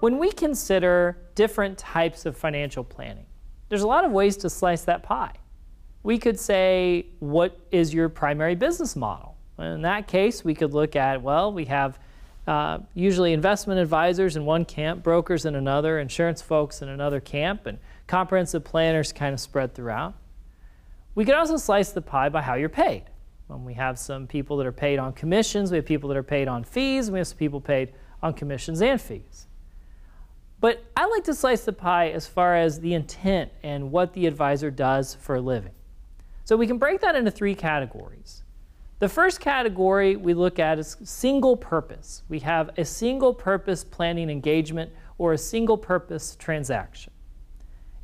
When we consider different types of financial planning, there's a lot of ways to slice that pie. We could say, what is your primary business model? In that case, we could look at, well, we have uh, usually investment advisors in one camp, brokers in another, insurance folks in another camp, and comprehensive planners kind of spread throughout. We could also slice the pie by how you're paid. When we have some people that are paid on commissions, we have people that are paid on fees, we have some people paid on commissions and fees. But I like to slice the pie as far as the intent and what the advisor does for a living. So we can break that into three categories. The first category we look at is single purpose. We have a single purpose planning engagement or a single purpose transaction.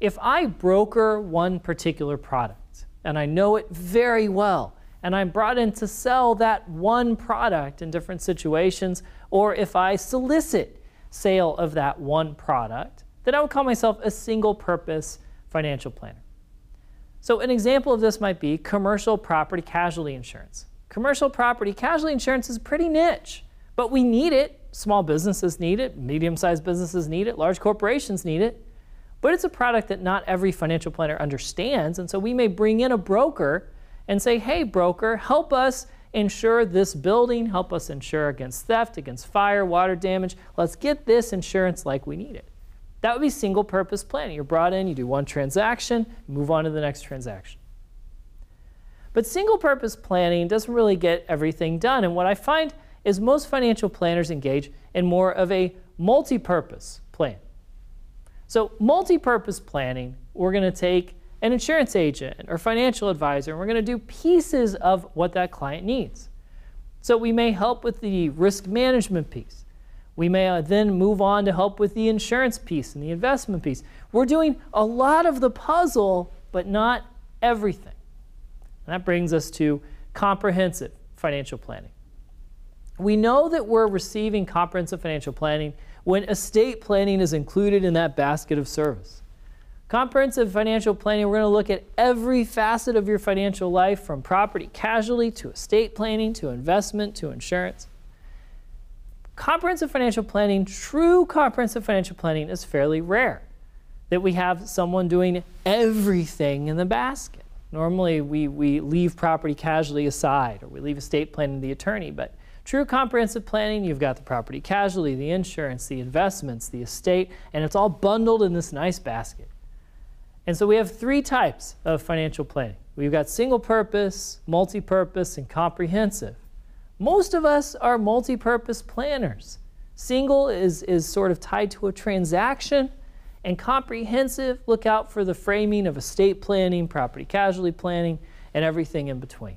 If I broker one particular product and I know it very well, and I'm brought in to sell that one product in different situations, or if I solicit sale of that one product, then I would call myself a single purpose financial planner. So, an example of this might be commercial property casualty insurance. Commercial property casualty insurance is pretty niche, but we need it. Small businesses need it, medium sized businesses need it, large corporations need it. But it's a product that not every financial planner understands, and so we may bring in a broker and say, hey, broker, help us insure this building, help us insure against theft, against fire, water damage. Let's get this insurance like we need it. That would be single purpose planning. You're brought in, you do one transaction, move on to the next transaction. But single purpose planning doesn't really get everything done. And what I find is most financial planners engage in more of a multi purpose plan. So, multi purpose planning, we're going to take an insurance agent or financial advisor, and we're going to do pieces of what that client needs. So we may help with the risk management piece. We may uh, then move on to help with the insurance piece and the investment piece. We're doing a lot of the puzzle, but not everything. And that brings us to comprehensive financial planning. We know that we're receiving comprehensive financial planning when estate planning is included in that basket of service. Comprehensive financial planning, we're going to look at every facet of your financial life from property casualty to estate planning to investment to insurance. Comprehensive financial planning, true comprehensive financial planning, is fairly rare. That we have someone doing everything in the basket. Normally, we, we leave property casualty aside or we leave estate planning to the attorney, but True comprehensive planning, you've got the property casualty, the insurance, the investments, the estate, and it's all bundled in this nice basket. And so we have three types of financial planning. We've got single purpose, multi purpose, and comprehensive. Most of us are multi purpose planners. Single is, is sort of tied to a transaction, and comprehensive, look out for the framing of estate planning, property casualty planning, and everything in between.